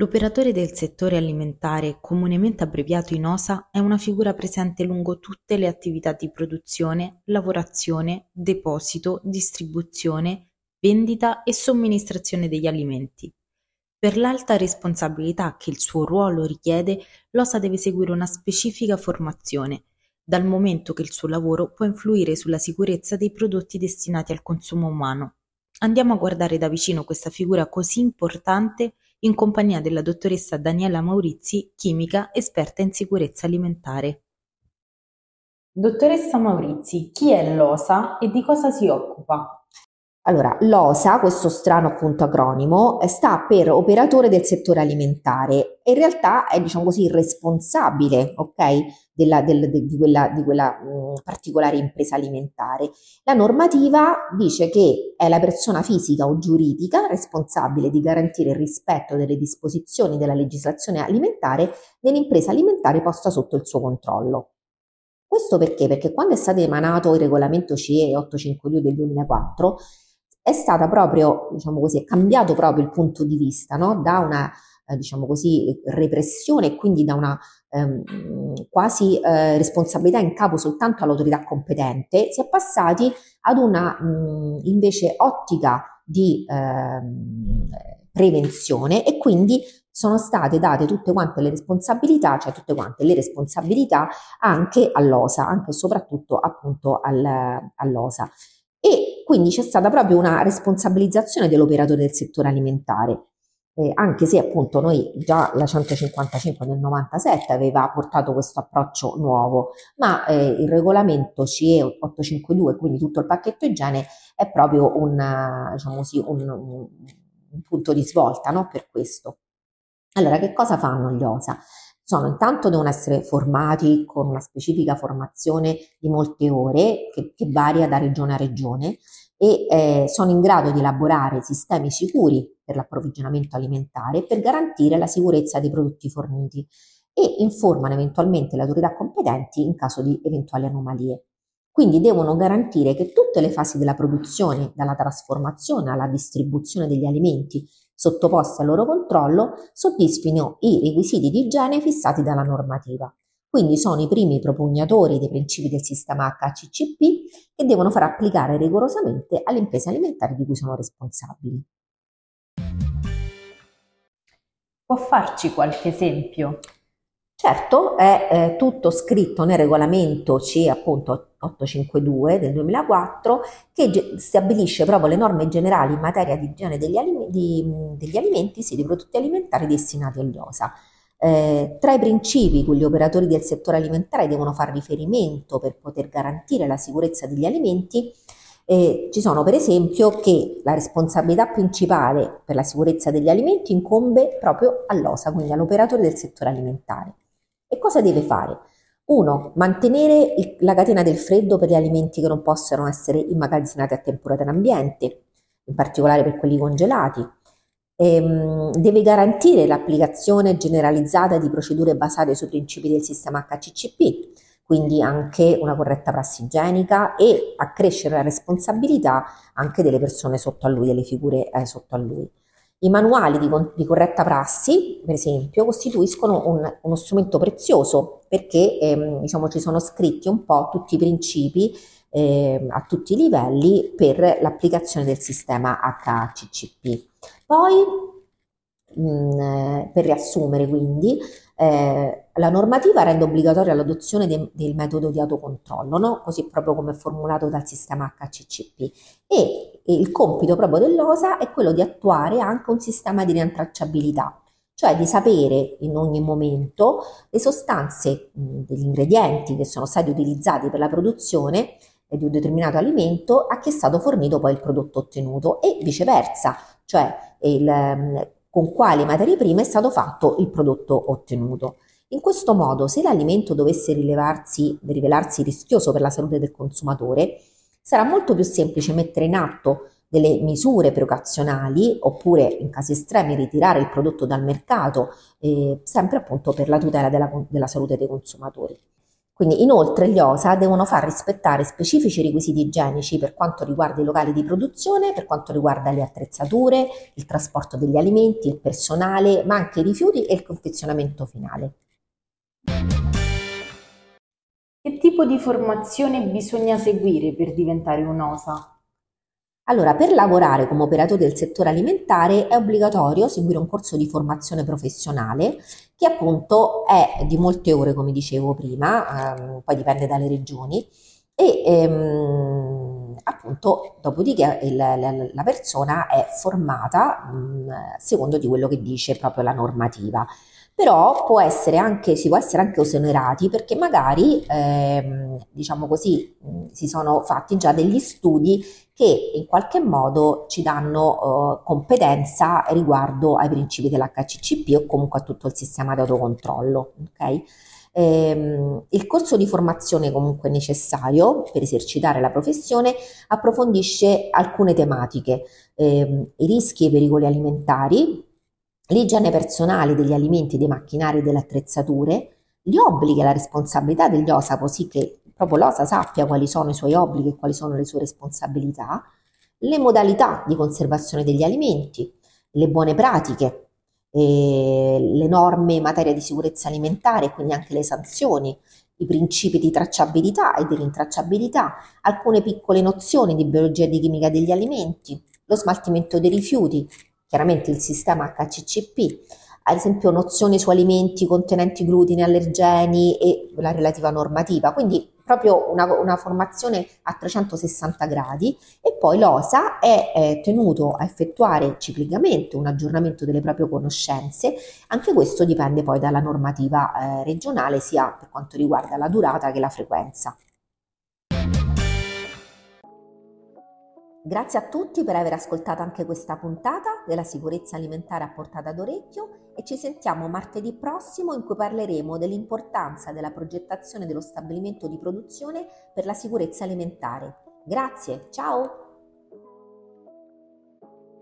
L'operatore del settore alimentare, comunemente abbreviato in OSA, è una figura presente lungo tutte le attività di produzione, lavorazione, deposito, distribuzione, vendita e somministrazione degli alimenti. Per l'alta responsabilità che il suo ruolo richiede, l'OSA deve seguire una specifica formazione, dal momento che il suo lavoro può influire sulla sicurezza dei prodotti destinati al consumo umano. Andiamo a guardare da vicino questa figura così importante in compagnia della dottoressa Daniela Maurizi, chimica esperta in sicurezza alimentare. Dottoressa Maurizi, chi è l'OSA e di cosa si occupa? Allora, l'OSA, questo strano appunto acronimo, sta per operatore del settore alimentare e in realtà è, diciamo così, responsabile, ok, della, del, de, di quella, di quella mh, particolare impresa alimentare. La normativa dice che è la persona fisica o giuridica responsabile di garantire il rispetto delle disposizioni della legislazione alimentare nell'impresa alimentare posta sotto il suo controllo. Questo perché? Perché quando è stato emanato il regolamento CE 852 del 2004, è stata proprio, diciamo così, è cambiato proprio il punto di vista, no? da una, eh, diciamo così, repressione e quindi da una ehm, quasi eh, responsabilità in capo soltanto all'autorità competente, si è passati ad una mh, invece ottica di ehm, prevenzione e quindi sono state date tutte quante le responsabilità, cioè tutte quante le responsabilità anche all'OSA, anche e soprattutto appunto al, all'OSA quindi c'è stata proprio una responsabilizzazione dell'operatore del settore alimentare. Eh, anche se appunto noi già la 155 del 97 aveva portato questo approccio nuovo, ma eh, il regolamento CE 852, quindi tutto il pacchetto igiene, è proprio un, diciamo così, un, un punto di svolta no? per questo. Allora, che cosa fanno gli OSA? Sono intanto devono essere formati con una specifica formazione di molte ore che, che varia da regione a regione e eh, sono in grado di elaborare sistemi sicuri per l'approvvigionamento alimentare per garantire la sicurezza dei prodotti forniti e informano eventualmente le autorità competenti in caso di eventuali anomalie. Quindi devono garantire che tutte le fasi della produzione, dalla trasformazione alla distribuzione degli alimenti sottoposti al loro controllo, soddisfino i requisiti di igiene fissati dalla normativa. Quindi sono i primi propugnatori dei principi del sistema HCCP che devono far applicare rigorosamente alle imprese alimentari di cui sono responsabili. Può farci qualche esempio? Certo, è eh, tutto scritto nel regolamento C appunto 852 del 2004 che stabilisce proprio le norme generali in materia di igiene degli, alim- di, degli alimenti, sì, dei prodotti alimentari destinati agli OSA. Eh, tra i principi cui gli operatori del settore alimentare devono fare riferimento per poter garantire la sicurezza degli alimenti eh, ci sono per esempio che la responsabilità principale per la sicurezza degli alimenti incombe proprio all'OSA, quindi all'operatore del settore alimentare. E cosa deve fare? Uno, mantenere il, la catena del freddo per gli alimenti che non possono essere immagazzinati a temperatura ambiente, in particolare per quelli congelati. Ehm, deve garantire l'applicazione generalizzata di procedure basate sui principi del sistema HCCP, quindi anche una corretta prassi igienica e accrescere la responsabilità anche delle persone sotto a lui, delle figure eh, sotto a lui. I manuali di, di, corretta prassi, per esempio, costituiscono un, uno strumento prezioso perché ehm, diciamo, ci sono scritti un po' tutti i principi eh, a tutti i livelli per l'applicazione del sistema HACCP. Poi, mh, mm, per riassumere quindi, eh, la normativa rende obbligatoria l'adozione de- del metodo di autocontrollo, no? così proprio come formulato dal sistema HCCP. E, e il compito proprio dell'OSA è quello di attuare anche un sistema di rintracciabilità, cioè di sapere in ogni momento le sostanze mh, degli ingredienti che sono stati utilizzati per la produzione di un determinato alimento a chi è stato fornito poi il prodotto ottenuto e viceversa, cioè il, con quali materie prime è stato fatto il prodotto ottenuto. In questo modo, se l'alimento dovesse rivelarsi rischioso per la salute del consumatore, sarà molto più semplice mettere in atto delle misure precauzionali oppure in casi estremi ritirare il prodotto dal mercato, eh, sempre appunto per la tutela della, della salute dei consumatori. Quindi inoltre gli OSA devono far rispettare specifici requisiti igienici per quanto riguarda i locali di produzione, per quanto riguarda le attrezzature, il trasporto degli alimenti, il personale, ma anche i rifiuti e il confezionamento finale. Che tipo di formazione bisogna seguire per diventare un OSA? Allora, per lavorare come operatore del settore alimentare è obbligatorio seguire un corso di formazione professionale che appunto è di molte ore, come dicevo prima, ehm, poi dipende dalle regioni, e ehm, appunto dopodiché il, la, la, persona è formata mh, secondo di quello che dice proprio la normativa però può essere anche, si può essere anche esonerati perché magari, ehm, diciamo così, si sono fatti già degli studi che in qualche modo ci danno eh, competenza riguardo ai principi dell'HCCP o comunque a tutto il sistema di autocontrollo. Okay? Eh, il corso di formazione comunque necessario per esercitare la professione approfondisce alcune tematiche, eh, i rischi e i pericoli alimentari, l'igiene personale degli alimenti, dei macchinari e delle attrezzature, gli obblighi e la responsabilità degli OSA così che proprio l'OSA sappia quali sono i suoi obblighi e quali sono le sue responsabilità, le modalità di conservazione degli alimenti, le buone pratiche, le norme in materia di sicurezza alimentare, quindi anche le sanzioni, i principi di tracciabilità e di rintracciabilità, alcune piccole nozioni di biologia e di chimica degli alimenti, lo smaltimento dei rifiuti, chiaramente il sistema HCCP, ad esempio nozioni su alimenti contenenti glutine, allergeni e la relativa normativa, quindi proprio una, una formazione a 360 gradi. E poi l'OSA è, è tenuto a effettuare ciclicamente un aggiornamento delle proprie conoscenze, anche questo dipende poi dalla normativa eh, regionale sia per quanto riguarda la durata che la frequenza. Grazie a tutti per aver ascoltato anche questa puntata della sicurezza alimentare a portata d'orecchio e ci sentiamo martedì prossimo in cui parleremo dell'importanza della progettazione dello stabilimento di produzione per la sicurezza alimentare. Grazie, ciao!